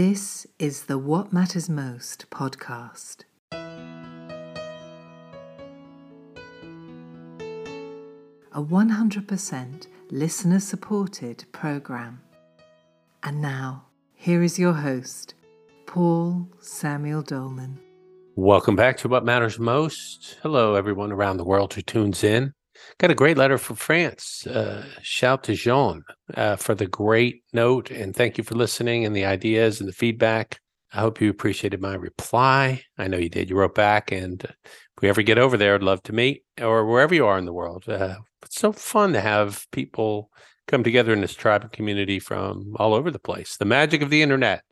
This is the What Matters Most podcast. A 100% listener supported program. And now, here is your host, Paul Samuel Dolman. Welcome back to What Matters Most. Hello, everyone around the world who tunes in. Got a great letter from France. Uh, shout to Jean uh, for the great note and thank you for listening and the ideas and the feedback. I hope you appreciated my reply. I know you did. You wrote back, and if we ever get over there, I'd love to meet or wherever you are in the world. Uh, it's so fun to have people come together in this tribe community from all over the place. The magic of the internet.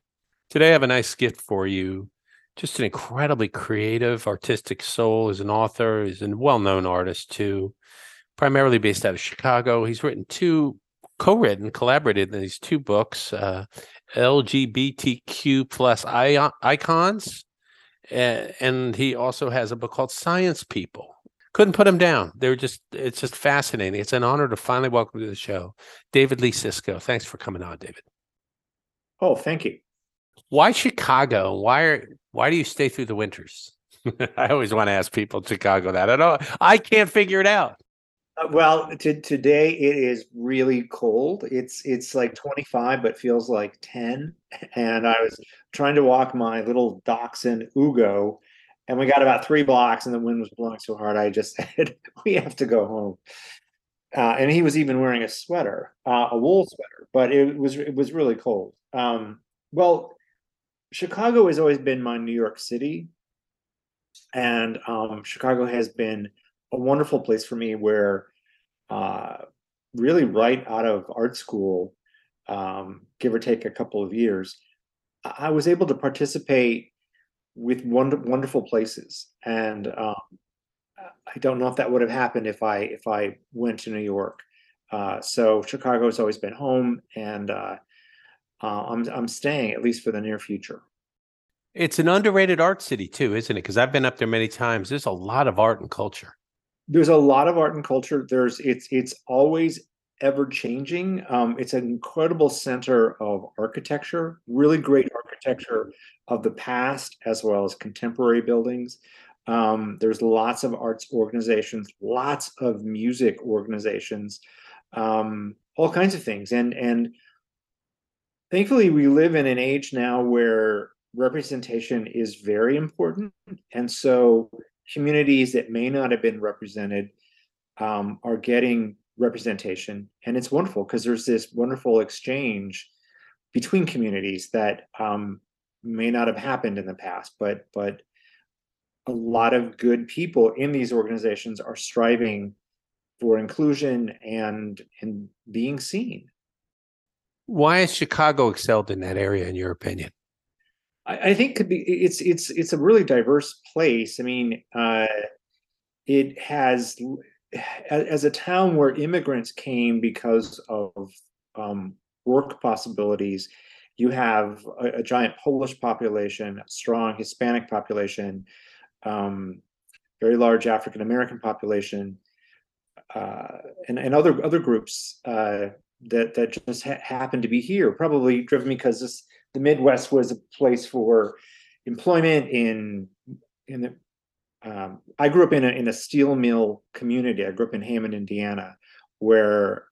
Today, I have a nice gift for you. Just an incredibly creative, artistic soul. As an author, he's a well-known artist too primarily based out of Chicago. He's written two, co-written, collaborated in these two books, uh, LGBTQ plus icons, and he also has a book called Science People. Couldn't put him down. They're just, it's just fascinating. It's an honor to finally welcome to the show, David Lee Csicsko. Thanks for coming on, David. Oh, thank you. Why Chicago? Why are, why do you stay through the winters? I always want to ask people in Chicago that. I don't. I can't figure it out. Uh, well, to, today it is really cold. It's it's like 25, but feels like 10. And I was trying to walk my little dachshund Ugo, and we got about three blocks, and the wind was blowing so hard. I just said, "We have to go home." Uh, and he was even wearing a sweater, uh, a wool sweater, but it was it was really cold. Um, well, Chicago has always been my New York City, and um, Chicago has been a wonderful place for me where uh, really right out of art school, um, give or take a couple of years, I was able to participate with wonder, wonderful places. And um, I don't know if that would have happened if I if I went to New York. Uh, so Chicago has always been home, and uh, uh, I'm I'm staying at least for the near future. It's an underrated art city too, isn't it? Because I've been up there many times. There's a lot of art and culture there's a lot of art and culture. There's it's it's always ever changing. Um, it's an incredible center of architecture, really great architecture of the past as well as contemporary buildings. Um, there's lots of arts organizations, lots of music organizations, um, all kinds of things. And and thankfully, we live in an age now where representation is very important. And so communities that may not have been represented um, are getting representation and it's wonderful because there's this wonderful exchange between communities that um, may not have happened in the past but but a lot of good people in these organizations are striving for inclusion and and being seen why has chicago excelled in that area in your opinion I, I think could be it's it's it's a really diverse place. I mean, uh, it has as a town where immigrants came because of um, work possibilities. You have a, a, giant Polish population, a strong Hispanic population, um, very large African American population, uh, and and other other groups uh, that that just ha- happen to be here. Probably driven because this the Midwest was a place for employment in in the um, I grew up in a in a steel mill community. I grew up in Hammond, Indiana, where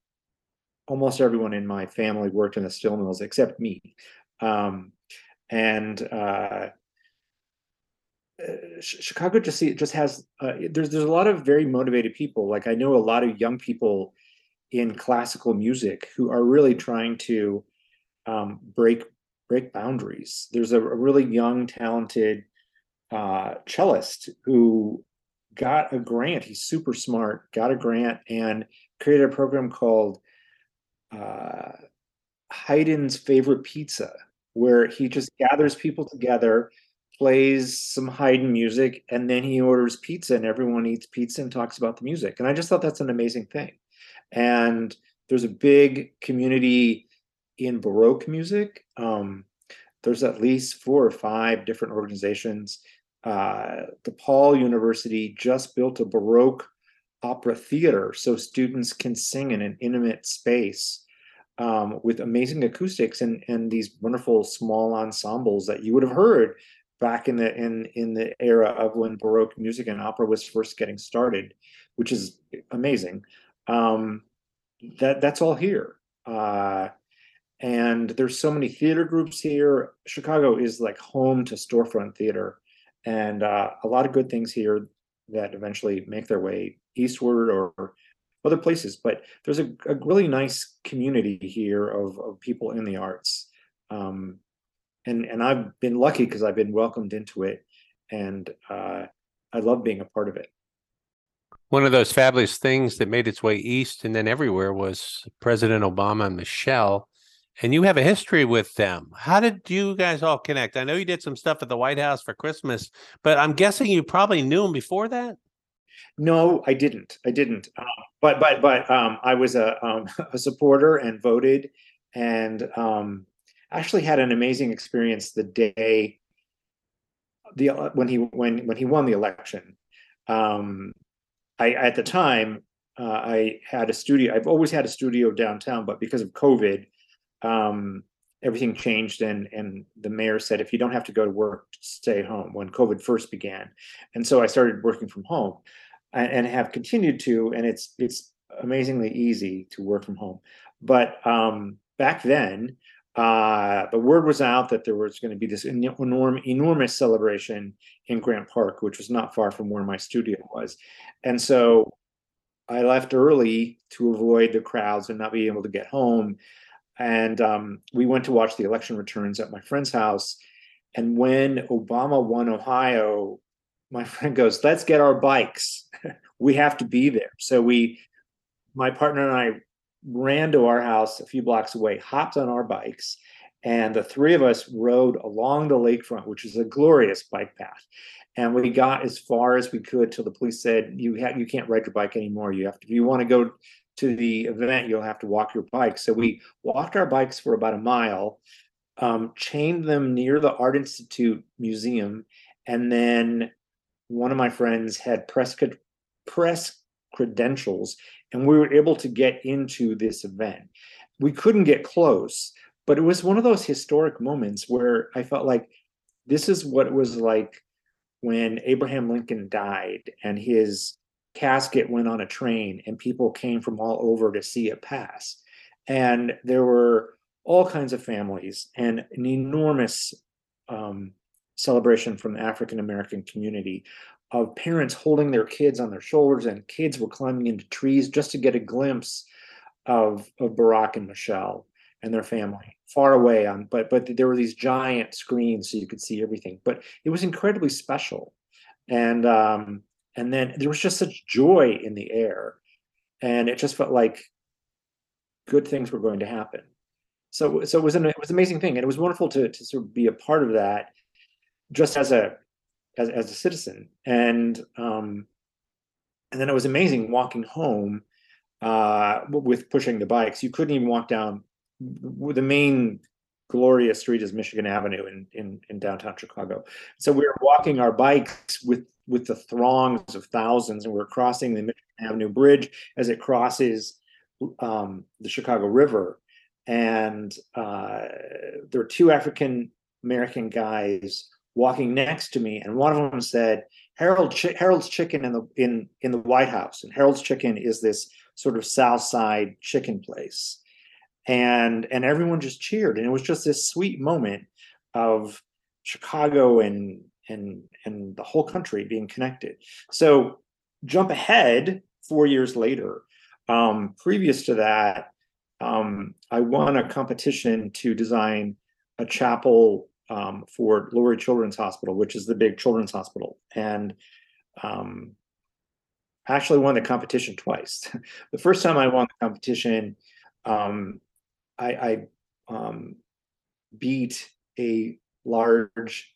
almost everyone in my family worked in the steel mills except me. Um, and uh, uh Chicago just see, just has uh, there's there's a lot of very motivated people. Like I know a lot of young people in classical music who are really trying to um, break break boundaries. There's a, a really young, talented uh, cellist who got a grant. He's super smart, got a grant, and created a program called uh, Haydn's Favorite Pizza, where he just gathers people together, plays some Haydn music, and then he orders pizza, and everyone eats pizza and talks about the music. And I just thought that's an amazing thing. And there's a big community in Baroque music. Um, there's at least four or five different organizations. Uh, DePaul University just built a Baroque opera theater so students can sing in an intimate space. um, with amazing acoustics and and these wonderful small ensembles that you would have heard back in the in in the era of when Baroque music and opera was first getting started, which is amazing. Um, that that's all here. Uh, and there's so many theater groups here. Chicago is like home to storefront theater, and uh, a lot of good things here that eventually make their way eastward or other places. But there's a, a really nice community here of, of people in the arts. Um, and and I've been lucky because I've been welcomed into it, and uh, I love being a part of it. One of those fabulous things that made its way east and then everywhere was President Obama and Michelle, and you have a history with them. How did you guys all connect? I know you did some stuff at the White House for Christmas, but I'm guessing you probably knew them before that. No, I didn't. I didn't. Uh, but but but um, I was a um, a supporter and voted, and um, actually had an amazing experience the day the uh, when he when when he won the election. Um, I at the time uh, I had a studio. I've always had a studio downtown, but because of COVID, um, everything changed, and and the mayor said if you don't have to go to work, stay home. When COVID first began, and so I started working from home, and, and have continued to, and it's it's amazingly easy to work from home. But um, back then, uh, the word was out that there was going to be this enorm- enormous celebration in Grant Park, which was not far from where my studio was. And so I left early to avoid the crowds and not be able to get home. And um, we went to watch the election returns at my friend's house. And when Obama won Ohio, my friend goes, Let's get our bikes. we have to be there. So we, my partner and I ran to our house a few blocks away, hopped on our bikes, and the three of us rode along the lakefront, which is a glorious bike path. And we got as far as we could till the police said, "You ha- you can't ride your bike anymore. You have to. If you want to go to the event, you'll have to walk your bike." So we walked our bikes for about a mile, um, chained them near the Art Institute Museum, and then one of my friends had press press credentials and we were able to get into this event. We couldn't get close, but it was one of those historic moments where I felt like this is what it was like when Abraham Lincoln died and his casket went on a train and people came from all over to see it pass. And there were all kinds of families and an enormous um, celebration from the African American community of parents holding their kids on their shoulders and kids were climbing into trees just to get a glimpse of, of Barack and Michelle and their family far away on but but there were these giant screens so you could see everything but it was incredibly special. And um and then there was just such joy in the air and it just felt like good things were going to happen. So so it was an it was an amazing thing and it was wonderful to to sort of be a part of that just as a as, as a citizen. And um and then it was amazing walking home uh with pushing the bikes. You couldn't even walk down the main glorious street is michigan avenue in in, in downtown chicago. So we were walking our bikes with with the throngs of thousands and we we're crossing the michigan avenue bridge as it crosses um, the chicago river. And uh, there were two african american guys walking next to me, and one of them said, "Harold Ch- Harold's Chicken in the in in the White House." And Harold's Chicken is this sort of South Side chicken place, and and everyone just cheered, and it was just this sweet moment of Chicago and and and the whole country being connected. So jump ahead four years later. Um, previous to that, um, I won a competition to design a chapel um, for Lurie Children's Hospital, which is the big children's hospital, and um, actually won the competition twice. the first time I won the competition, um, I, I um, beat a large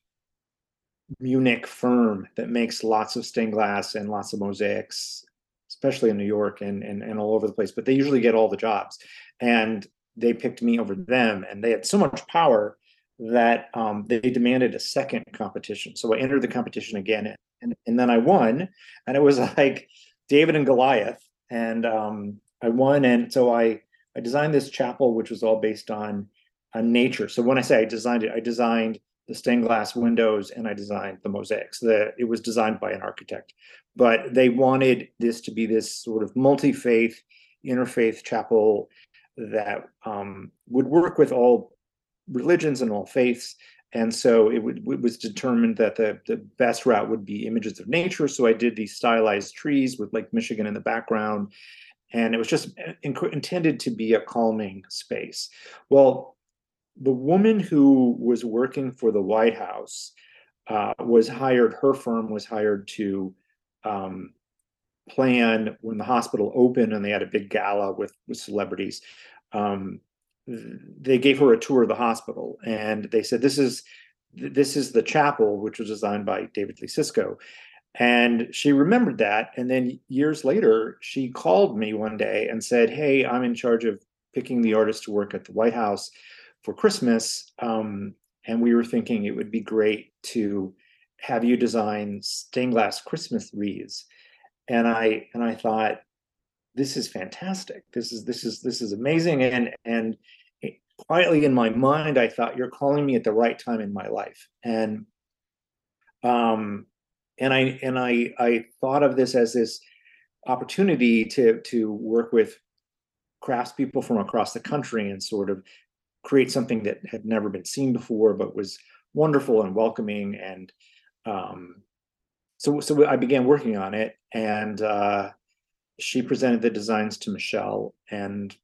Munich firm that makes lots of stained glass and lots of mosaics, especially in New York and, and, and all over the place. But they usually get all the jobs, and they picked me over them, and they had so much power that um, they demanded a second competition. So I entered the competition again, and, and then I won, and it was like David and Goliath, and um, I won, and so I I designed this chapel, which was all based on on nature. So when I say I designed it, I designed the stained glass windows and I designed the mosaics. The it was designed by an architect, but they wanted this to be this sort of multi-faith, interfaith chapel that um, would work with all religions and all faiths. And so it, it was determined that the, the best route would be images of nature. So I did these stylized trees with Lake Michigan in the background. And it was just intended to be a calming space. Well, the woman who was working for the White House uh, was hired, her firm was hired to um, plan when the hospital opened and they had a big gala with, with celebrities. Um, they gave her a tour of the hospital and they said, This is this is the chapel, which was designed by David Lee Csicsko. And she remembered that. And then years later, she called me one day and said, Hey, I'm in charge of picking the artist to work at the White House for Christmas. Um, and we were thinking it would be great to have you design stained glass Christmas wreaths. And I and I thought, this is fantastic. This is this is this is amazing. And and quietly in my mind, I thought you're calling me at the right time in my life. And um and I and I I thought of this as this opportunity to to work with craftspeople from across the country and sort of create something that had never been seen before, but was wonderful and welcoming. And um, so, so I began working on it, and uh, she presented the designs to Michelle, and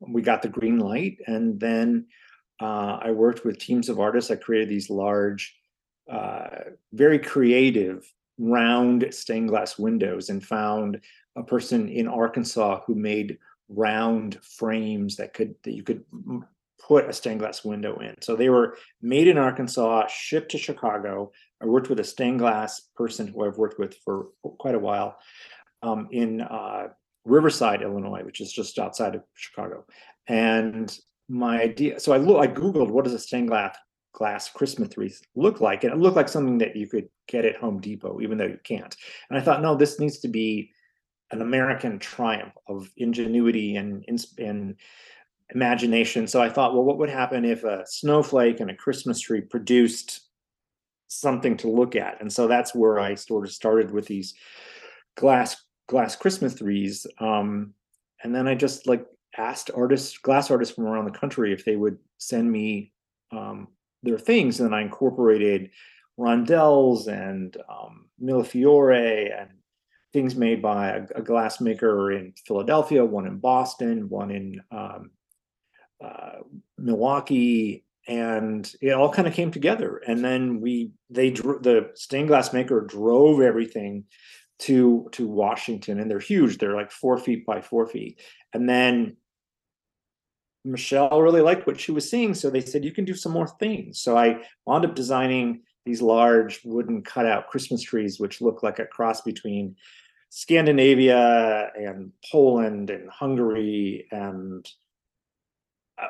we got the green light. And then uh, I worked with teams of artists. I created these large, uh, very creative round stained glass windows, and found a person in Arkansas who made round frames that could that you could put a stained glass window in. So they were made in Arkansas, shipped to Chicago. I worked with a stained glass person who I've worked with for quite a while um, in uh, Riverside, Illinois, which is just outside of Chicago. And my idea, so I look, I googled what does a stained glass glass Christmas wreath look like, and it looked like something that you could get at Home Depot, even though you can't. And I thought, no, this needs to be an American triumph of ingenuity and and imagination. So I thought, well, what would happen if a snowflake and a Christmas tree produced something to look at? And so that's where I sort of started with these glass glass Christmas trees. Um, and then I just like asked artists, glass artists from around the country, if they would send me um, their things, and then I incorporated rondelles and um, millefiori and things made by a, a glass maker in Philadelphia, one in Boston, one in um, uh, Milwaukee, and it all kind of came together. And then we they drew the stained glass maker drove everything to to Washington, and they're huge. They're like four feet by four feet. And then Michelle really liked what she was seeing, so they said you can do some more things. So I wound up designing these large wooden cutout Christmas trees, which look like a cross between Scandinavia and Poland and Hungary and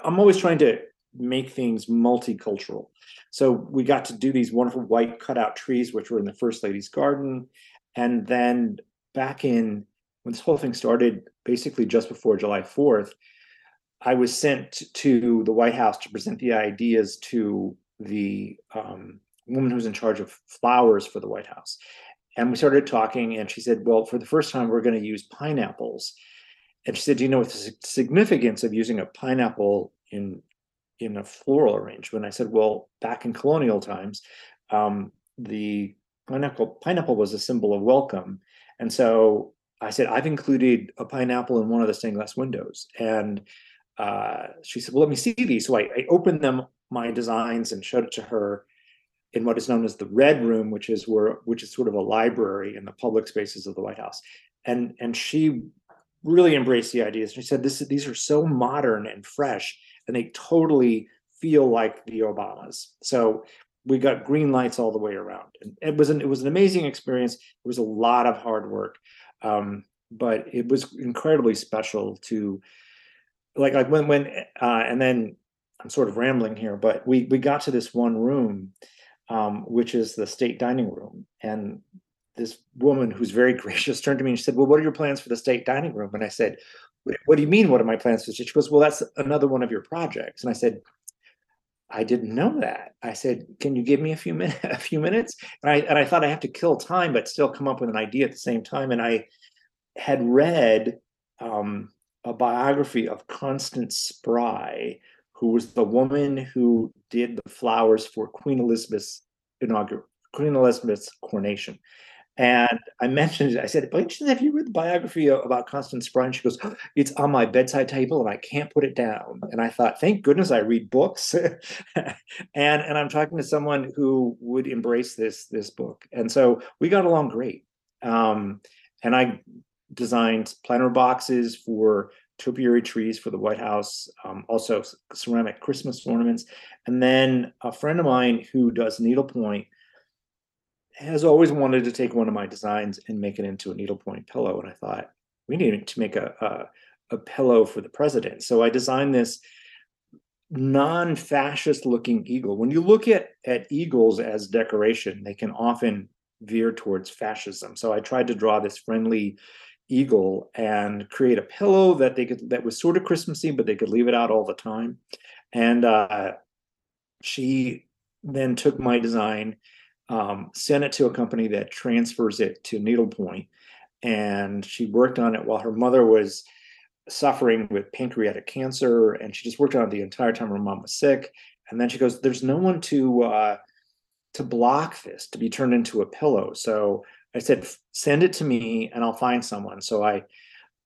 I'm always trying to make things multicultural. So we got to do these wonderful white cutout trees, which were in the First Lady's garden. And then back in when this whole thing started, basically just before July 4th, I was sent to the White House to present the ideas to the um, woman who's in charge of flowers for the White House. And we started talking, and she said, Well, for the first time, we're going to use pineapples and she said, "Do you know what the significance of using a pineapple in in a floral arrangement?" I said, "Well, back in colonial times, um, the pineapple pineapple was a symbol of welcome, and so I said I've included a pineapple in one of the stained glass windows." And uh, she said, "Well, let me see these." So I, I opened them, my designs, and showed it to her in what is known as the red room which is where which is sort of a library in the public spaces of the white house and and she really embraced the ideas. She said, "This these are so modern and fresh, and they totally feel like the Obamas." So we got green lights all the way around, and it was an it was an amazing experience. It was a lot of hard work, um, but it was incredibly special to like like when when uh, and then I'm sort of rambling here, but we we got to this one room, um, which is the state dining room, and this woman who's very gracious turned to me and she said, Well, what are your plans for the state dining room? And I said, what do you mean? What are my plans for She goes, well, that's another one of your projects. And I said, I didn't know that. I said, "Can you give me a few minutes?" A few minutes, and I and I thought I have to kill time, but still come up with an idea at the same time. And I had read um, a biography of Constance Spry, who was the woman who did the flowers for Queen Elizabeth's inaugural Queen Elizabeth's coronation. And I mentioned it. I said, have you read the biography about Constance Spry? She goes, It's on my bedside table and I can't put it down. And I thought, thank goodness I read books. and and I'm talking to someone who would embrace this this book. And so we got along great. Um, and I designed planter boxes for topiary trees for the White House, um, also ceramic Christmas ornaments. And then a friend of mine who does needlepoint has always wanted to take one of my designs and make it into a needlepoint pillow. And I thought, we need to make a, a, a pillow for the president. So I designed this non-fascist looking eagle. When you look at, at eagles as decoration, they can often veer towards fascism. So I tried to draw this friendly eagle and create a pillow that they could that was sort of Christmassy, but they could leave it out all the time. And uh, she then took my design um, sent it to a company that transfers it to needlepoint and she worked on it while her mother was suffering with pancreatic cancer and she just worked on it the entire time her mom was sick. And then she goes there's no one to uh, to block this to be turned into a pillow. So i said send it to me and i'll find someone. So i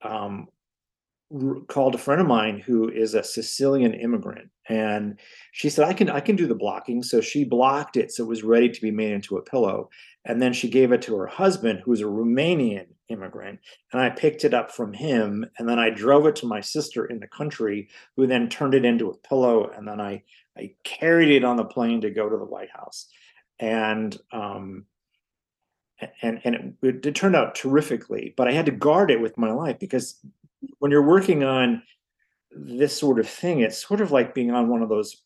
um, called a friend of mine who is a Sicilian immigrant, and she said, "I can I can do the blocking." So she blocked it so it was ready to be made into a pillow, and then she gave it to her husband, who's a Romanian immigrant, and I picked it up from him, and then I drove it to my sister in the country, who then turned it into a pillow, and then I I carried it on the plane to go to the White House, and um, and and it, it, turned out terrifically. But I had to guard it with my life because when you're working on this sort of thing, it's sort of like being on one of those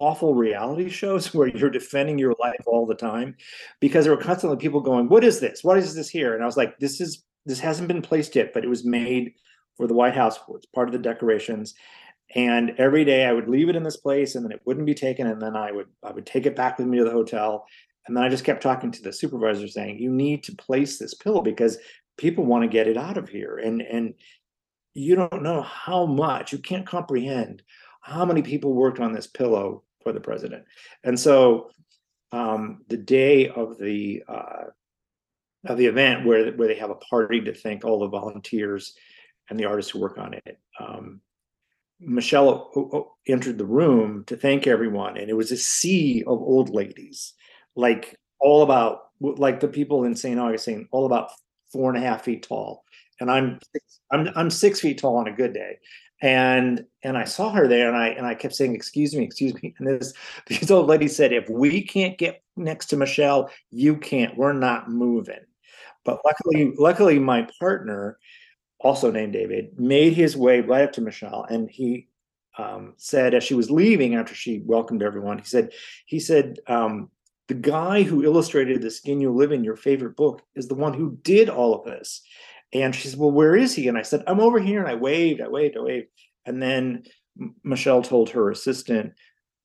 awful reality shows where you're defending your life all the time because there were constantly people going, What is this? What is this here? And I was like, This is this hasn't been placed yet, but it was made for the White House. It's part of the decorations. And every day I would leave it in this place and then it wouldn't be taken. And then I would I would take it back with me to the hotel. And then I just kept talking to the supervisor saying, You need to place this pillow because people want to get it out of here. And and you don't know how much you can't comprehend how many people worked on this pillow for the president. And so um, the day of the uh, of the event where where they have a party to thank all the volunteers and the artists who work on it um, michelle entered the room to thank everyone and it was a sea of old ladies like all about like the people in st augustine all about four and a half feet tall and I'm I'm I'm six feet tall on a good day. And and I saw her there and I and I kept saying, excuse me, excuse me. And this this old lady said, if we can't get next to Michelle, you can't. We're not moving. But luckily, luckily my partner, also named David, made his way right up to Michelle and he um, said as she was leaving after she welcomed everyone, he said, he said, um, the guy who illustrated the skin you live in your favorite book is the one who did all of this and she said, Well, where is he? And I said, I'm over here. And I waved, I waved, I waved. And then Michelle told her assistant,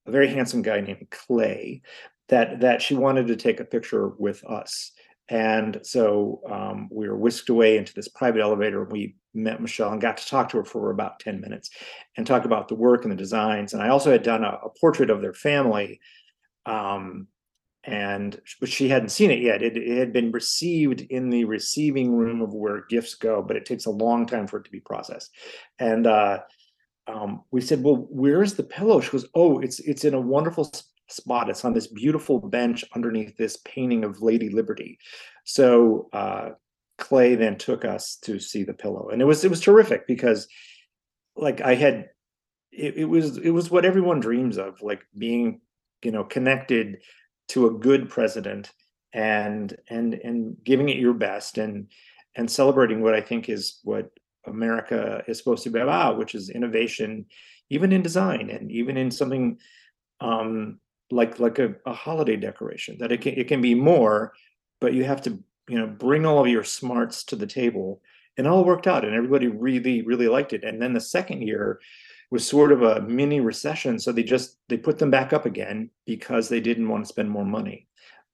a very handsome guy named Clay, that that she wanted to take a picture with us. And so um, we were whisked away into this private elevator. We met Michelle and got to talk to her for about 10 minutes and talk about the work and the designs. And I also had done a, a portrait of their family um, and but she hadn't seen it yet. It, it, had been received in the receiving room of where gifts go, but it takes a long time for it to be processed. And uh, um, we said, "Well, where's the pillow?" She goes, "Oh, it's it's in a wonderful spot. It's on this beautiful bench underneath this painting of Lady Liberty." So uh, Clay then took us to see the pillow, and it was it was terrific because, like, I had it, it was it was what everyone dreams of, like being you know connected to a good president and and and giving it your best and and celebrating what I think is what America is supposed to be about, which is innovation, even in design and even in something um, like like a, a holiday decoration. That it can it can be more, but you have to you know bring all of your smarts to the table and it all worked out, and everybody really really liked it. And then the second year was sort of a mini recession, so they just they put them back up again because they didn't want to spend more money.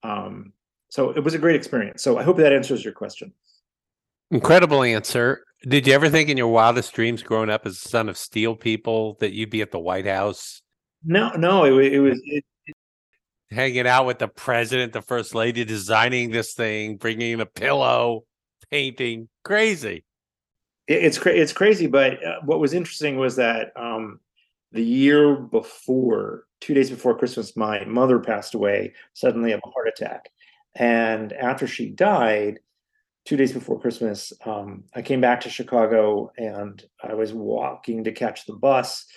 Um, so it was a great experience. So I hope that answers your question. Incredible answer. Did you ever think in your wildest dreams growing up as a son of steel people that you'd be at the White House? No, no, it, it was it, hanging out with the president, the first lady, designing this thing, bringing a pillow, painting. Crazy. It's cra- it's crazy. But uh, what was interesting was that um, the year before, two days before Christmas, my mother passed away suddenly of a heart attack, and after she died, two days before Christmas, um, I came back to Chicago and I was walking to catch the bus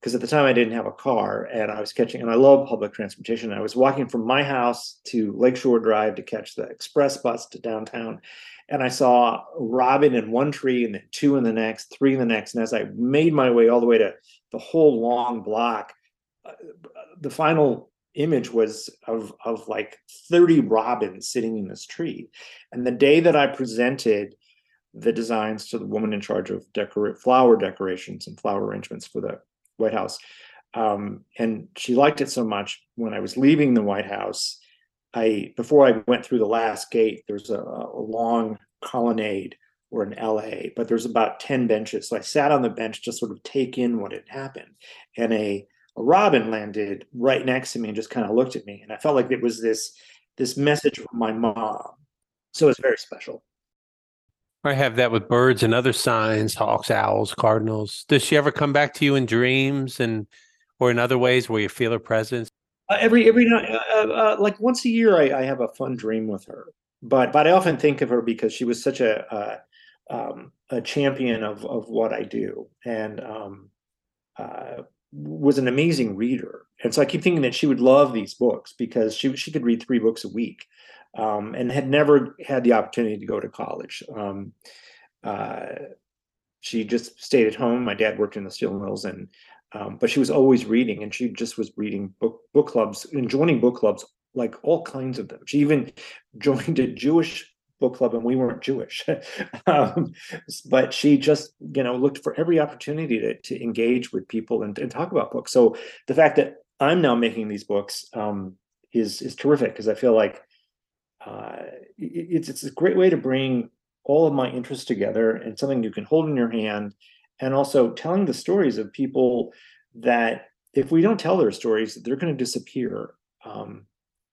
because at the time I didn't have a car and I was catching, and I love public transportation. I was walking from my house to Lakeshore Drive to catch the express bus to downtown. And I saw robin in one tree and then two in the next, three in the next. And as I made my way all the way to the whole long block, uh, the final image was of, of like 30 robins sitting in this tree. And the day that I presented the designs to the woman in charge of decor- flower decorations and flower arrangements for the White House. Um, and she liked it so much when I was leaving the White House. I before I went through the last gate, there's a, a long colonnade or an LA, but there's about 10 benches. So I sat on the bench to sort of take in what had happened. And a, a robin landed right next to me and just kind of looked at me. And I felt like it was this this message from my mom. So it's very special. I have that with birds and other signs, hawks, owls, cardinals. Does she ever come back to you in dreams and or in other ways where you feel her presence? Uh, every every night, uh, uh, uh, like once a year, I, I, have a fun dream with her. But but I often think of her because she was such a um, a champion of of what I do and um, uh, was an amazing reader. And so I keep thinking that she would love these books because she she could read three books a week um, and had never had the opportunity to go to college. Um, uh, she just stayed at home. My dad worked in the steel mills, and um, but she was always reading, and she just was reading book book clubs and joining book clubs, like all kinds of them. She even joined a Jewish book club, and we weren't Jewish, um, but she just you know looked for every opportunity to to engage with people and, and talk about books. So the fact that I'm now making these books um, is is terrific because I feel like uh, it's it's a great way to bring all of my interests together and something you can hold in your hand, and also telling the stories of people that if we don't tell their stories, they're going to disappear. Um,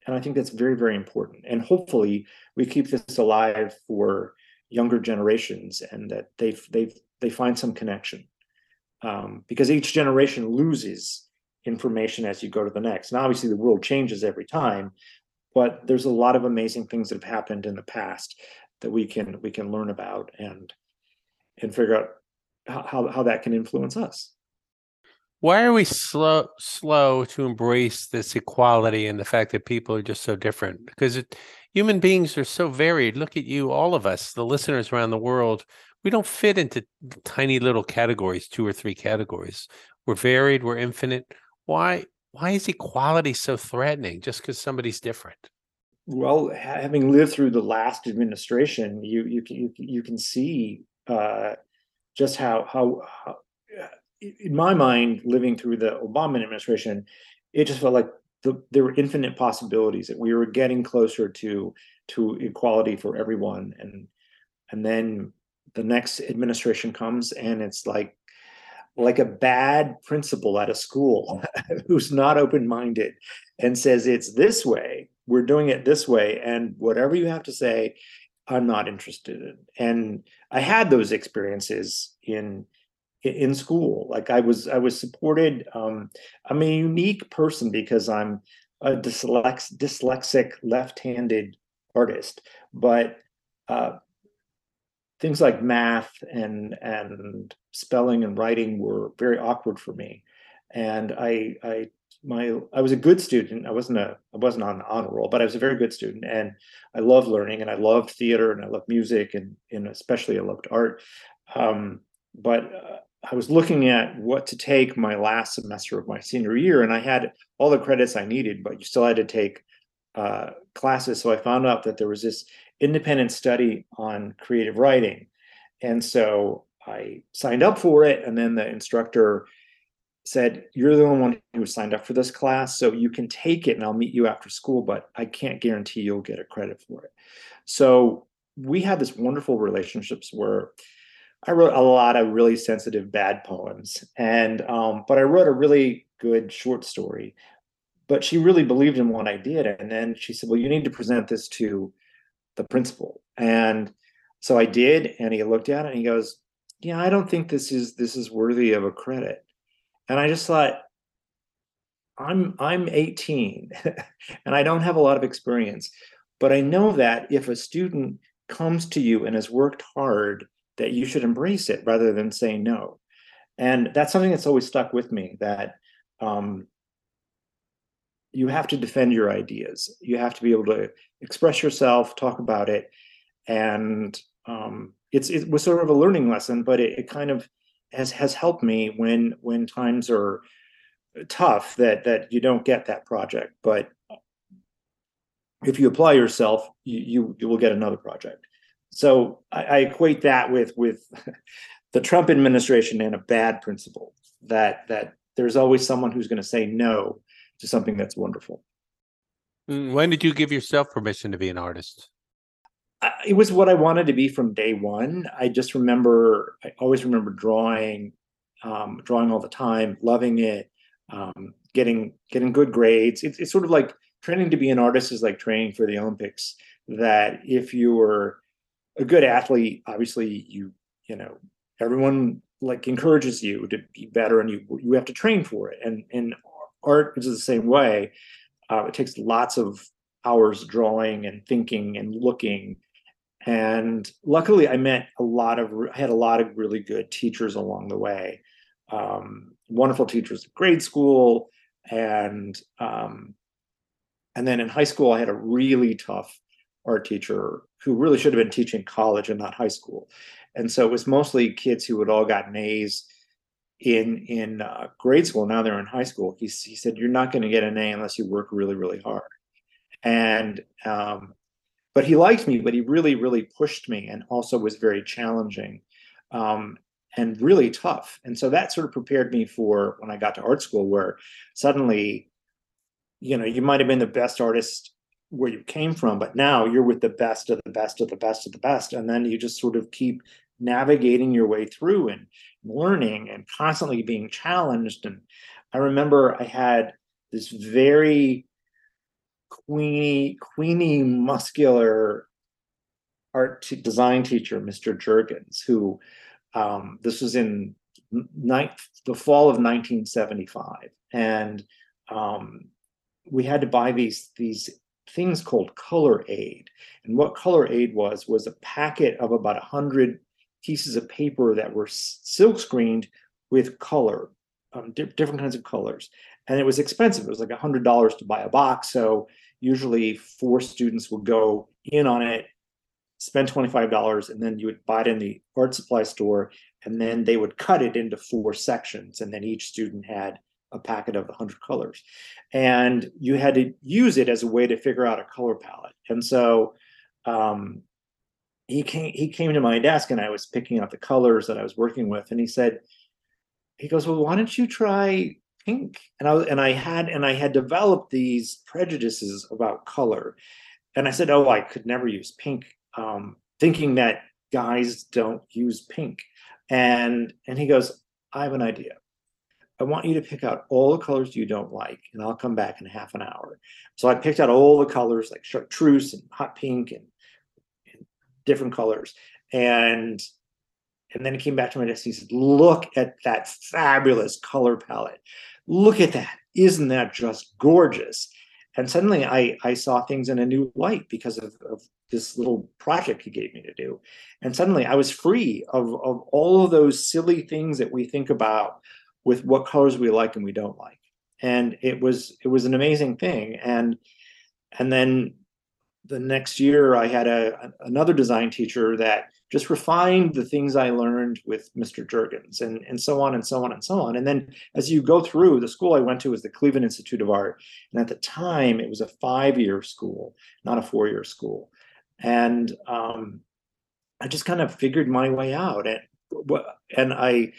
and I think that's very very important. And hopefully, we keep this alive for younger generations, and that they they they find some connection. Um, because each generation loses information as you go to the next. And obviously, the world changes every time, but there's a lot of amazing things that have happened in the past that we can we can learn about and and figure out how how that can influence us. Why are we slow slow to embrace this equality and the fact that people are just so different? Because it, human beings are so varied. Look at you all of us the listeners around the world. We don't fit into tiny little categories two or three categories. We're varied we're infinite. Why why is equality so threatening just because somebody's different? Well, having lived through the last administration, you you can you, you can see uh, just how, how how in my mind, living through the Obama administration, it just felt like the, there were infinite possibilities that we were getting closer to to equality for everyone, and and then the next administration comes and it's like like a bad principal at a school who's not open minded and says it's this way, we're doing it this way, and whatever you have to say, I'm not interested in. And I had those experiences in in school. Like I was I was supported. Um, I'm a unique person because I'm a dyslex, dyslexic left-handed artist, but uh, things like math and and spelling and writing were very awkward for me and i i my i was a good student. I wasn't a i wasn't on the honor roll but i was a very good student and i loved learning and i loved theater and i loved music and and especially i loved art. Um, but uh, i was looking at what to take my last semester of my senior year and i had all the credits i needed but you still had to take uh, classes. So i found out that there was this independent study on creative writing. And so I signed up for it, and then the instructor said, "You're the only one who signed up for this class, so you can take it, and I'll meet you after school, but I can't guarantee you'll get a credit for it." So we had this wonderful relationships where I wrote a lot of really sensitive bad poems, and um, but I wrote a really good short story. But she really believed in what I did, and then she said, "Well, you need to present this to the principal." And so I did, and he looked at it and he goes, "Yeah, I don't think this is this is worthy of a credit." And I just thought, I'm I'm 18, and I don't have a lot of experience, but I know that if a student comes to you and has worked hard that you should embrace it rather than say no. And that's something that's always stuck with me that um, you have to defend your ideas. You have to be able to express yourself, talk about it. And um, it's it was sort of a learning lesson, but it, it kind of has has helped me when when times are tough that that you don't get that project. But if you apply yourself, you, you, you will get another project. So I, I equate that with with the Trump administration and a bad principle that that there's always someone who's going to say no to something that's wonderful. Mm, when did you give yourself permission to be an artist? It was what I wanted to be from day one. I just remember, I always remember drawing, um, drawing all the time, loving it, um, getting getting good grades. It's, it's sort of like training to be an artist is like training for the Olympics. That if you were a good athlete, obviously you you know everyone like encourages you to be better, and you you have to train for it. And and art is the same way. Uh, it takes lots of hours drawing and thinking and looking. And luckily, I met a lot of I had a lot of really good teachers along the way. Um, wonderful teachers at grade school, and um, and then in high school, I had a really tough art teacher who really should have been teaching college and not high school. And so it was mostly kids who had all gotten A's in in uh, grade school. Now they're in high school. He, he said, "You're not going to get an A unless you work really, really hard." And um, but he liked me, but he really, really pushed me, and also was very challenging um, and really tough. And so that sort of prepared me for when I got to art school, where suddenly, you know, you might have been the best artist where you came from, but now you're with the best of the best of the best of the best. And then you just sort of keep navigating your way through and learning and constantly being challenged. And I remember I had this very queeny, Queenie muscular art t- design teacher, Mr. Jurgens, who um, this was in ni- the fall of 1975. And um, we had to buy these these things called color aid. And what color aid was, was a packet of about 100 pieces of paper that were silk screened with color, um, di- different kinds of colors. And it was expensive. It was like $100 to buy a box. So usually four students would go in on it, spend $25, and then you would buy it in the art supply store. And then they would cut it into four sections. And then each student had a packet of 100 colors and you had to use it as a way to figure out a color palette and so um, he came he came to my desk and i was picking out the colors that i was working with and he said he goes well why don't you try pink and i and i had and i had developed these prejudices about color and i said oh i could never use pink um, thinking that guys don't use pink and and he goes i have an idea I want you to pick out all the colors you don't like, and I'll come back in half an hour. So I picked out all the colors like chartreuse and hot pink and, and different colors. And and then he came back to my desk. And he said, Look at that fabulous color palette. Look at that. Isn't that just gorgeous? And suddenly I, I saw things in a new light because of, of this little project he gave me to do. And suddenly I was free of, of all of those silly things that we think about with what colors we like and we don't like and it was it was an amazing thing and and then the next year i had a another design teacher that just refined the things i learned with mr jurgens and and so on and so on and so on. And then as you go through the school i went to was the cleveland institute of art. And at the time it was a five year school not a four year school. And um, I just kind of figured my way out. And and I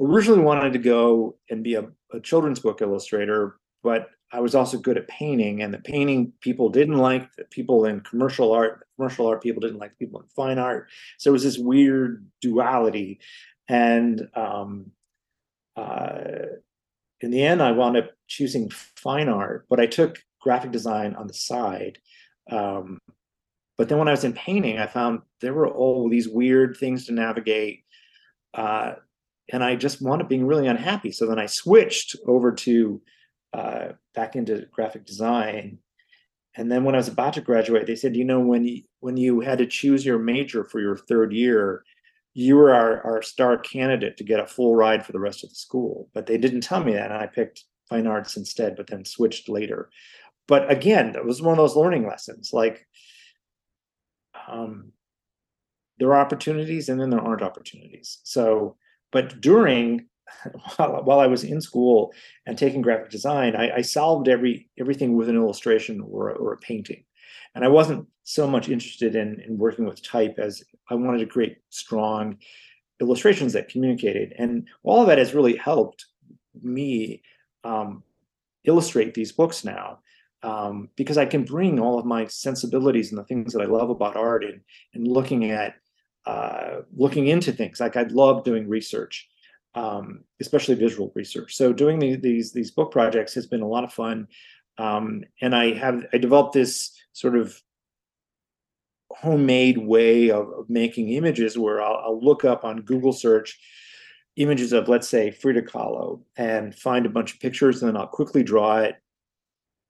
originally wanted to go and be a, a children's book illustrator, but I was also good at painting, and the painting people didn't like the people in commercial art. Commercial art people didn't like the people in fine art. So it was this weird duality, and um, uh, in the end, I wound up choosing fine art, but I took graphic design on the side. Um, but then when I was in painting, I found there were all these weird things to navigate. Uh, and I just wound up being really unhappy. So then I switched over to uh, back into graphic design. And then when I was about to graduate, they said, you know, when you, when you had to choose your major for your third year, you were our, our star candidate to get a full ride for the rest of the school. But they didn't tell me that. And I picked fine arts instead, but then switched later. But again, that was one of those learning lessons. Like, um, there are opportunities and then there aren't opportunities. So, but during while, while I was in school and taking graphic design, I, I solved every everything with an illustration or, or a painting. And I wasn't so much interested in, in working with type as I wanted to create strong illustrations that communicated. And all of that has really helped me um, illustrate these books now um, because I can bring all of my sensibilities and the things that I love about art and, and looking at uh, looking into things. Like I love doing research, um, especially visual research. So doing the, these these book projects has been a lot of fun, um, and I have I developed this sort of homemade way of, of making images where I'll, I'll, look up on Google search images of let's say Frida Kahlo and find a bunch of pictures, and then I'll quickly draw it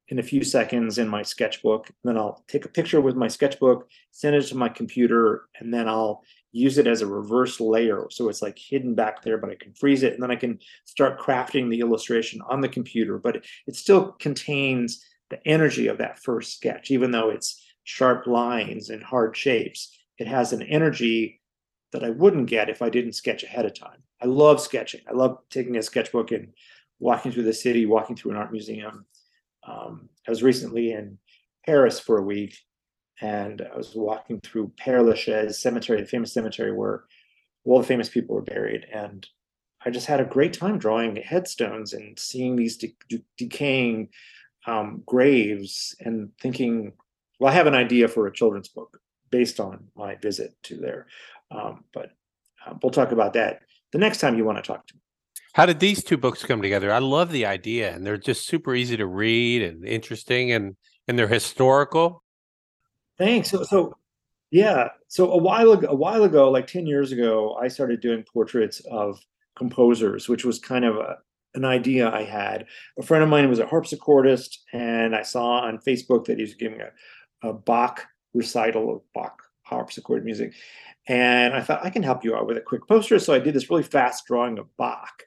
in a few seconds in my sketchbook. Then I'll take a picture with my sketchbook, send it to my computer, and then I'll use it as a reverse layer. So it's like hidden back there, but I can freeze it and then I can start crafting the illustration on the computer. But it, still contains the energy of that first sketch, even though it's sharp lines and hard shapes. It has an energy that I wouldn't get if I didn't sketch ahead of time. I love sketching. I love taking a sketchbook and walking through the city, walking through an art museum, um, I was recently in Paris for a week, and I was walking through Père Lachaise Cemetery, the famous cemetery where all the famous people were buried, and I just had a great time drawing headstones and seeing these de- de- decaying um, graves and thinking, well, I have an idea for a children's book based on my visit to there, um, but uh, we'll talk about that the next time you want to talk to me. How did these two books come together? I love the idea, and they're just super easy to read and interesting, and and they're historical. Thanks. So, so yeah. So a while ago, a while ago, like ten years ago, I started doing portraits of composers, which was kind of a, an idea I had. A friend of mine was a harpsichordist, and I saw on Facebook that he was giving a, a Bach recital of Bach harpsichord music. And I thought I can help you out with a quick poster. So I did this really fast drawing of Bach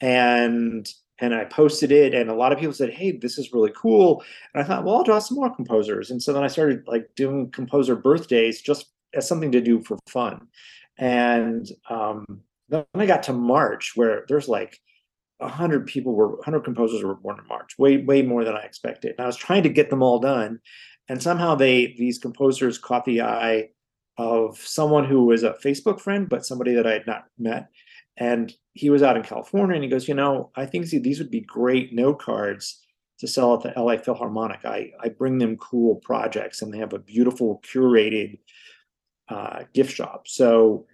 and and I posted it, and a lot of people said, "Hey, this is really cool." And I thought, well, I'll draw some more composers. And so then I started like doing composer birthdays just as something to do for fun. And um, then I got to March, where there's like hundred people were hundred composers were born in March, way way more than I expected. And I was trying to get them all done, and somehow they these composers caught the eye of someone who was a Facebook friend, but somebody that I had not met and he was out in California and he goes, you know, I think these would be great note cards to sell at the LA Philharmonic. I, I bring them cool projects and they have a beautiful curated uh, gift shop. So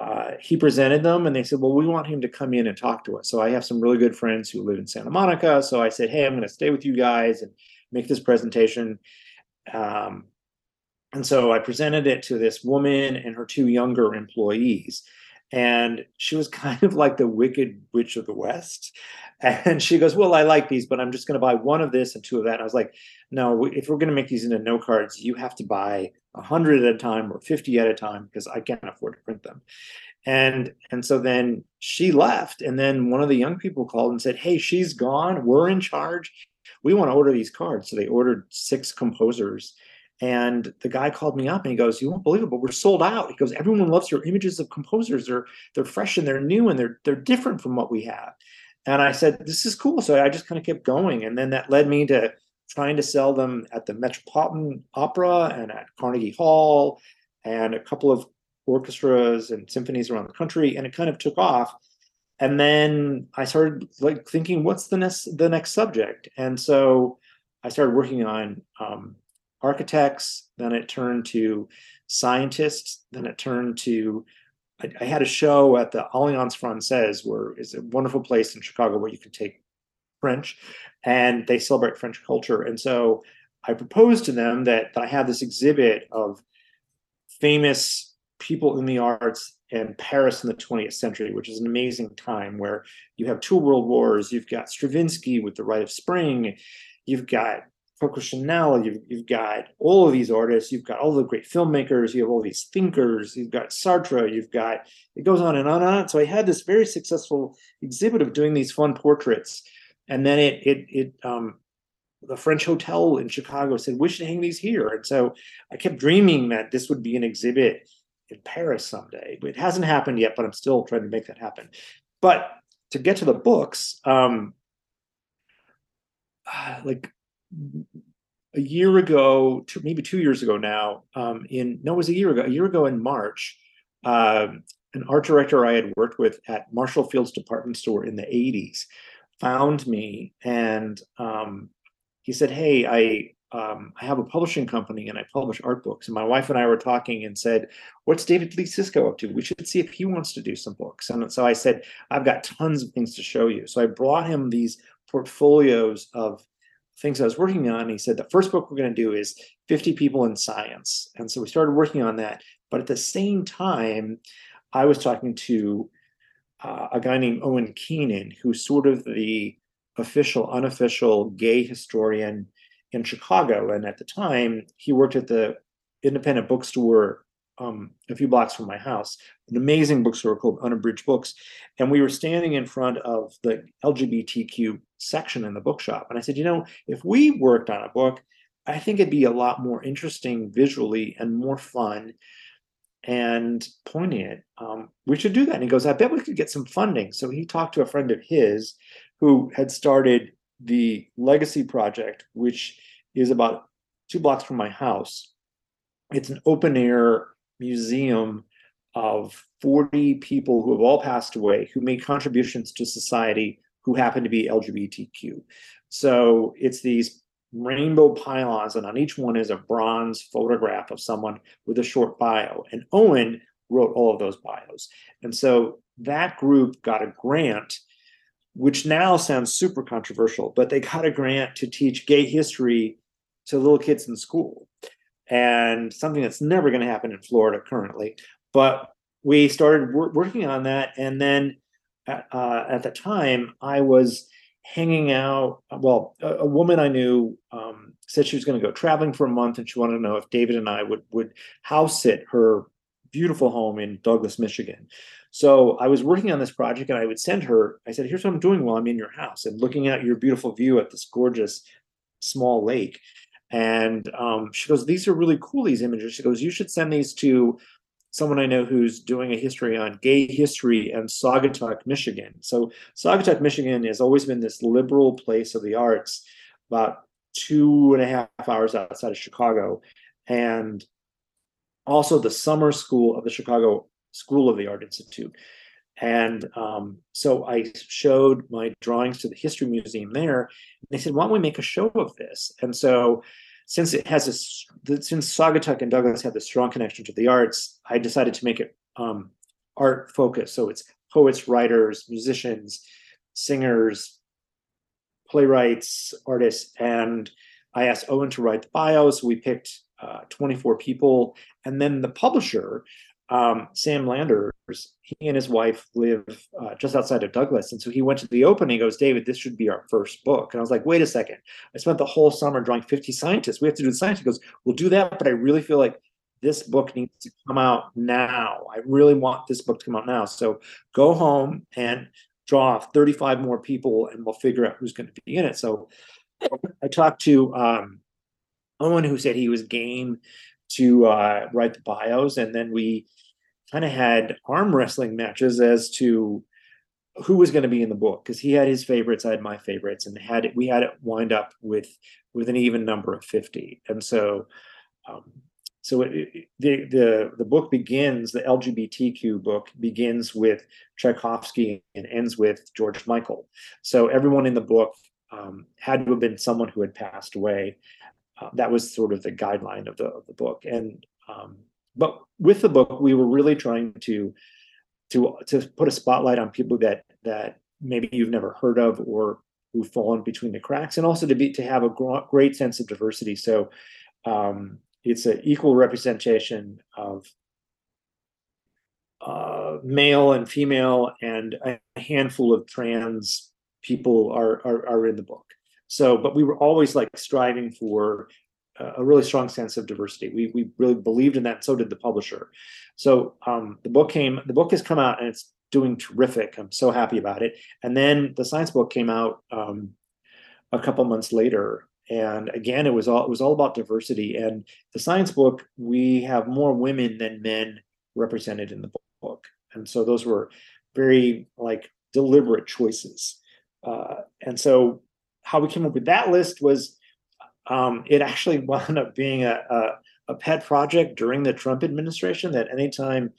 uh, he presented them and they said, well, we want him to come in and talk to us. So I have some really good friends who live in Santa Monica. So I said, hey, I'm going to stay with you guys and make this presentation. Um, and so I presented it to this woman and her two younger employees and she was kind of like the wicked witch of the west. And she goes well i like these but i'm just going to buy one of this and two of that. And i was like no if we're going to make these into note cards you have to buy 100 at a time or 50 at a time because i can't afford to print them. And and so then she left and then one of the young people called and said hey she's gone. We're in charge. We want to order these cards. So they ordered six composers and the guy called me up and he goes, "You won't believe it, but we're sold out." He goes, "Everyone loves your images of composers. They're they're fresh and they're new and they're they're different from what we have." And I said, "This is cool." So I just kind of kept going, and then that led me to trying to sell them at the Metropolitan Opera and at Carnegie Hall, and a couple of orchestras and symphonies around the country, and it kind of took off. And then I started like thinking, what's the next the next subject? And so I started working on um, architects. Then it turned to scientists. Then it turned to I, I had a show at the Alliance Francaise, where is a wonderful place in Chicago where you can take French, and they celebrate French culture. And so I proposed to them that, that I had this exhibit of famous people in the arts in Paris in the 20th century, which is an amazing time where you have two world wars, you've got Stravinsky with The Rite of Spring, you've got Coco Chanel, you've, you've got all of these artists, you've got all the great filmmakers, you have all these thinkers, you've got Sartre, you've got, it goes on and on and on. So I had this very successful exhibit of doing these fun portraits. And then it, it, it, um, the French Hotel in Chicago said, we should hang these here. And so I kept dreaming that this would be an exhibit in Paris someday. It hasn't happened yet, but I'm still trying to make that happen. But to get to the books, um, like a year ago, two, maybe two years ago now, um, in no, it was a year ago, a year ago in March, uh, an art director I had worked with at Marshall Field's department store in the 80s found me and um, he said, Hey, I um, I have a publishing company and I publish art books. And my wife and I were talking and said, What's David Lee Csicsko up to? We should see if he wants to do some books. And so I said, I've got tons of things to show you. So I brought him these portfolios of things I was working on. He said, The first book we're going to do is 50 People in Science. And so we started working on that. But at the same time, I was talking to uh, a guy named Owen Keehnen, who's sort of the official, unofficial gay historian in Chicago. And at the time, he worked at the independent bookstore um, a few blocks from my house, an amazing bookstore called Unabridged Books. And we were standing in front of the LGBTQ section in the bookshop. And I said, you know, if we worked on a book, I think it'd be a lot more interesting visually and more fun and poignant. Um, we should do that. And he goes, I bet we could get some funding. So he talked to a friend of his who had started the Legacy Project, which is about two blocks from my house. It's an open air museum of 40 people who have all passed away who made contributions to society who happen to be LGBTQ. So it's these rainbow pylons, and on each one is a bronze photograph of someone with a short bio. And Owen wrote all of those bios. And so that group got a grant, which now sounds super controversial, but they got a grant to teach gay history to little kids in school. And something that's never going to happen in Florida currently. But we started wor- working on that. And then uh, at the time, I was hanging out. Well, a, a woman I knew um, said she was going to go traveling for a month, and she wanted to know if David and I would would house sit her beautiful home in Douglas, Michigan. So I was working on this project, and I would send her. I said, "Here's what I'm doing while I'm in your house and looking at your beautiful view at this gorgeous small lake." And um, she goes, "These are really cool. These images." She goes, "You should send these to." Someone I know who's doing a history on gay history and Saugatuck, Michigan. So Saugatuck, Michigan has always been this liberal place of the arts, about two and a half hours outside of Chicago, and also the summer school of the Chicago School of the Art Institute. And um, so I showed my drawings to the History Museum there. And they said, why don't we make a show of this? And so since it has a since Saugatuck and Douglas have this strong connection to the arts, I decided to make it um, art focused. So it's poets, writers, musicians, singers, playwrights, artists, and I asked Owen to write the bios. We picked uh, 24 people, and then the publisher um, Sam Landers, he and his wife live uh, just outside of Douglas. And so he went to the opening. He goes, David, this should be our first book. And I was like, wait a second. I spent the whole summer drawing 50 scientists. We have to do the science. He goes, we'll do that. But I really feel like this book needs to come out now. I really want this book to come out now. So go home and draw 35 more people and we'll figure out who's going to be in it. So I talked to um, Owen, who said he was game to uh, write the bios. And then we kind of had arm wrestling matches as to who was going to be in the book because he had his favorites, I had my favorites, and had it, we had it wind up with with an even number of fifty. And so, um, so it, the the the book begins the LGBTQ book begins with Tchaikovsky and ends with George Michael. So everyone in the book um, had to have been someone who had passed away. Uh, that was sort of the guideline of the of the book. And um, but with the book, we were really trying to to to put a spotlight on people that that maybe you've never heard of or who've fallen between the cracks, and also to be to have a great sense of diversity. So um, it's an equal representation of uh, male and female, and a handful of trans people are, are, are in the book. So, but we were always like striving for a really strong sense of diversity. We we really believed in that. So did the publisher. So um, the book came. The book has come out and it's doing terrific. I'm so happy about it. And then the science book came out um, a couple months later, and again it was all it was all about diversity and the science book we have more women than men represented in the book and so those were very like deliberate choices uh, and so how we came up with that list was um, it actually wound up being a, a, a, pet project during the trump administration that anytime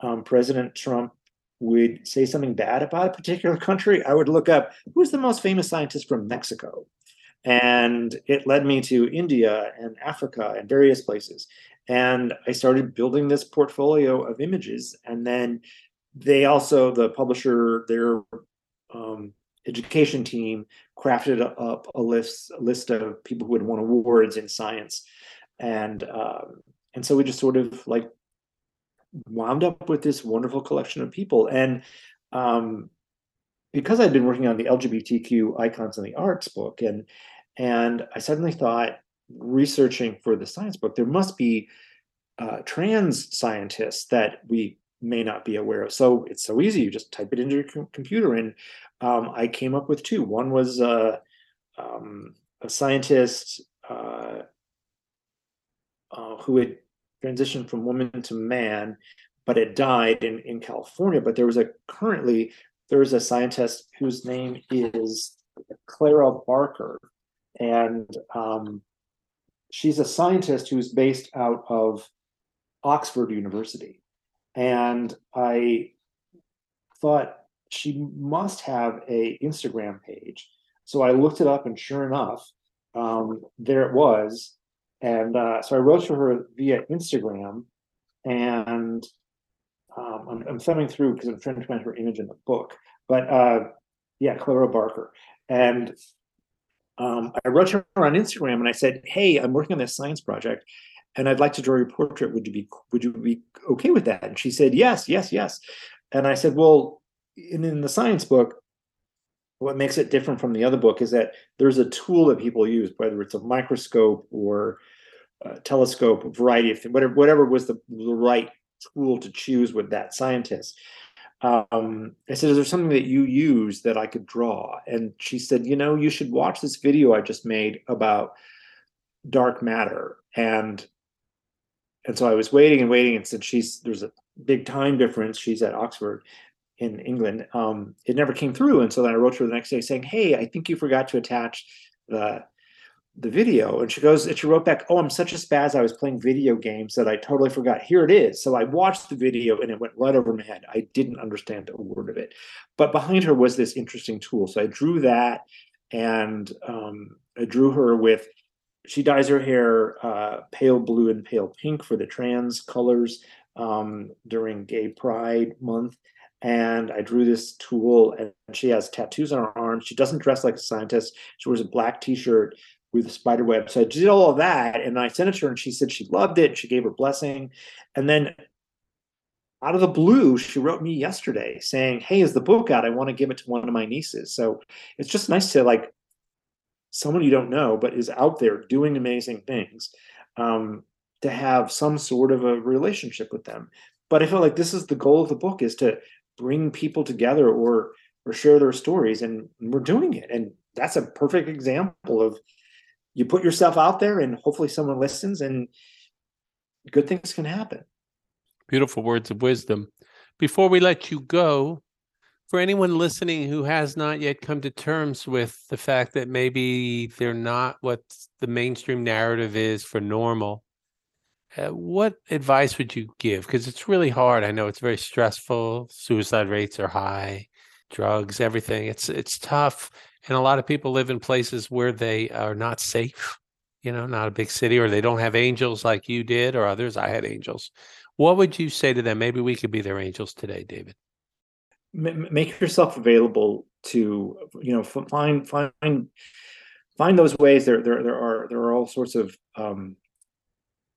um, president trump would say something bad about a particular country i would look up who's the most famous scientist from mexico and it led me to India and Africa and various places. And I started building this portfolio of images. And then they also, the publisher, their um, education team crafted up a list, a list of people who had won awards in science. And um, and so we just sort of like wound up with this wonderful collection of people. And um, because I'd been working on the LGBTQ icons in the arts book, and and I suddenly thought, researching for the science book, there must be uh, trans scientists that we may not be aware of. So it's so easy; you just type it into your com- computer, and um, I came up with two. One was uh, um, a scientist uh, uh who had transitioned from woman to man, but had died in in California. But there was a currently there is a scientist whose name is Clara Barker, and um, she's a scientist who's based out of Oxford University. And I thought she must have a Instagram page. So I looked it up, and sure enough, um, there it was. And uh, so I wrote to her via Instagram, and um, I'm, I'm, thumbing through because I'm trying to find her image in the book. But uh, yeah, Clara Barker. And um, I wrote to her on Instagram and I said, "Hey, I'm working on this science project, and I'd like to draw your portrait. Would you be Would you be okay with that?" And she said, "Yes, yes, yes." And I said, "Well, in, in the science book, what makes it different from the other book is that there's a tool that people use, whether it's a microscope or a telescope, a variety of things, whatever, whatever was the, the right tool to choose with that scientist um, I said, Is there something that you use that I could draw? And she said, You know, you should watch this video I just made about dark matter. And and so I was waiting and waiting, and since she's there's a big time difference, she's at Oxford in England. Um, it never came through, and so then I wrote to her the next day saying, "Hey, I think you forgot to attach the the video. And she goes and she wrote back oh i'm such a spaz. I was playing video games that i totally forgot. Here it is. So i watched the video and it went right over my head. I didn't understand a word of it. But behind her was this interesting tool. So i drew that and um, i drew her with she dyes her hair uh, pale blue and pale pink for the trans colors um, during gay pride month and I drew this tool, and she has tattoos on her arms. She doesn't dress like a scientist. She wears a black T-shirt with the spider web. So I did all of that and I sent it to her and she said she loved it. She gave her blessing. And then out of the blue, she wrote me yesterday saying, Hey, is the book out? I want to give it to one of my nieces. So it's just nice to like someone you don't know, but is out there doing amazing things, um, to have some sort of a relationship with them. But I feel like this is the goal of the book is to bring people together or or share their stories and we're doing it. And that's a perfect example of you put yourself out there and hopefully someone listens and good things can happen. Beautiful words of wisdom. Before we let you go, for anyone listening who has not yet come to terms with the fact that maybe they're not what the mainstream narrative is for normal, uh, what advice would you give? Because it's really hard. I know it's very stressful. Suicide rates are high, drugs, everything. It's it's tough, and a lot of people live in places where they are not safe. You know, not a big city, or they don't have angels like you did, or others. I had angels. What would you say to them? Maybe we could be their angels today, David. Make yourself available to you know find find find those ways. There there there are there are all sorts of um,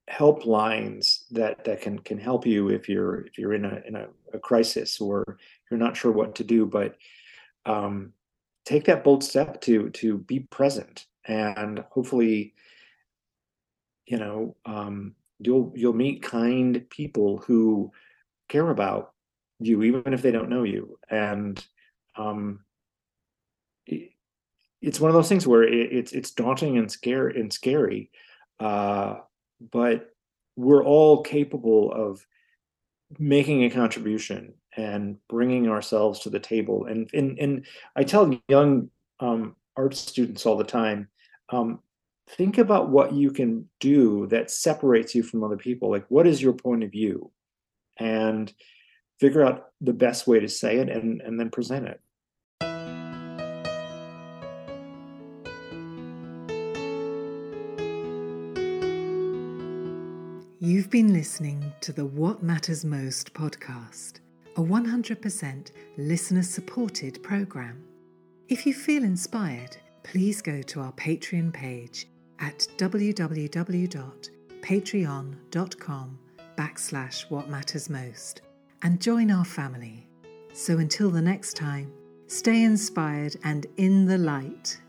helplines that that can can help you if you're if you're in a in a, a crisis or you're not sure what to do but um, take that bold step to to be present and hopefully you know um, you'll you'll meet kind people who care about you even if they don't know you and um, it, it's one of those things where it, it's it's daunting and scary and scary uh, but we're all capable of making a contribution and bringing ourselves to the table. And and, and I tell young um, art students all the time, um, think about what you can do that separates you from other people. Like, what is your point of view? And figure out the best way to say it and, and then present it. You've been listening to the What Matters Most podcast, a 100% listener supported program. If you feel inspired, please go to our Patreon page at www.patreon.com backslash what matters most and join our family. So until the next time, stay inspired and in the light.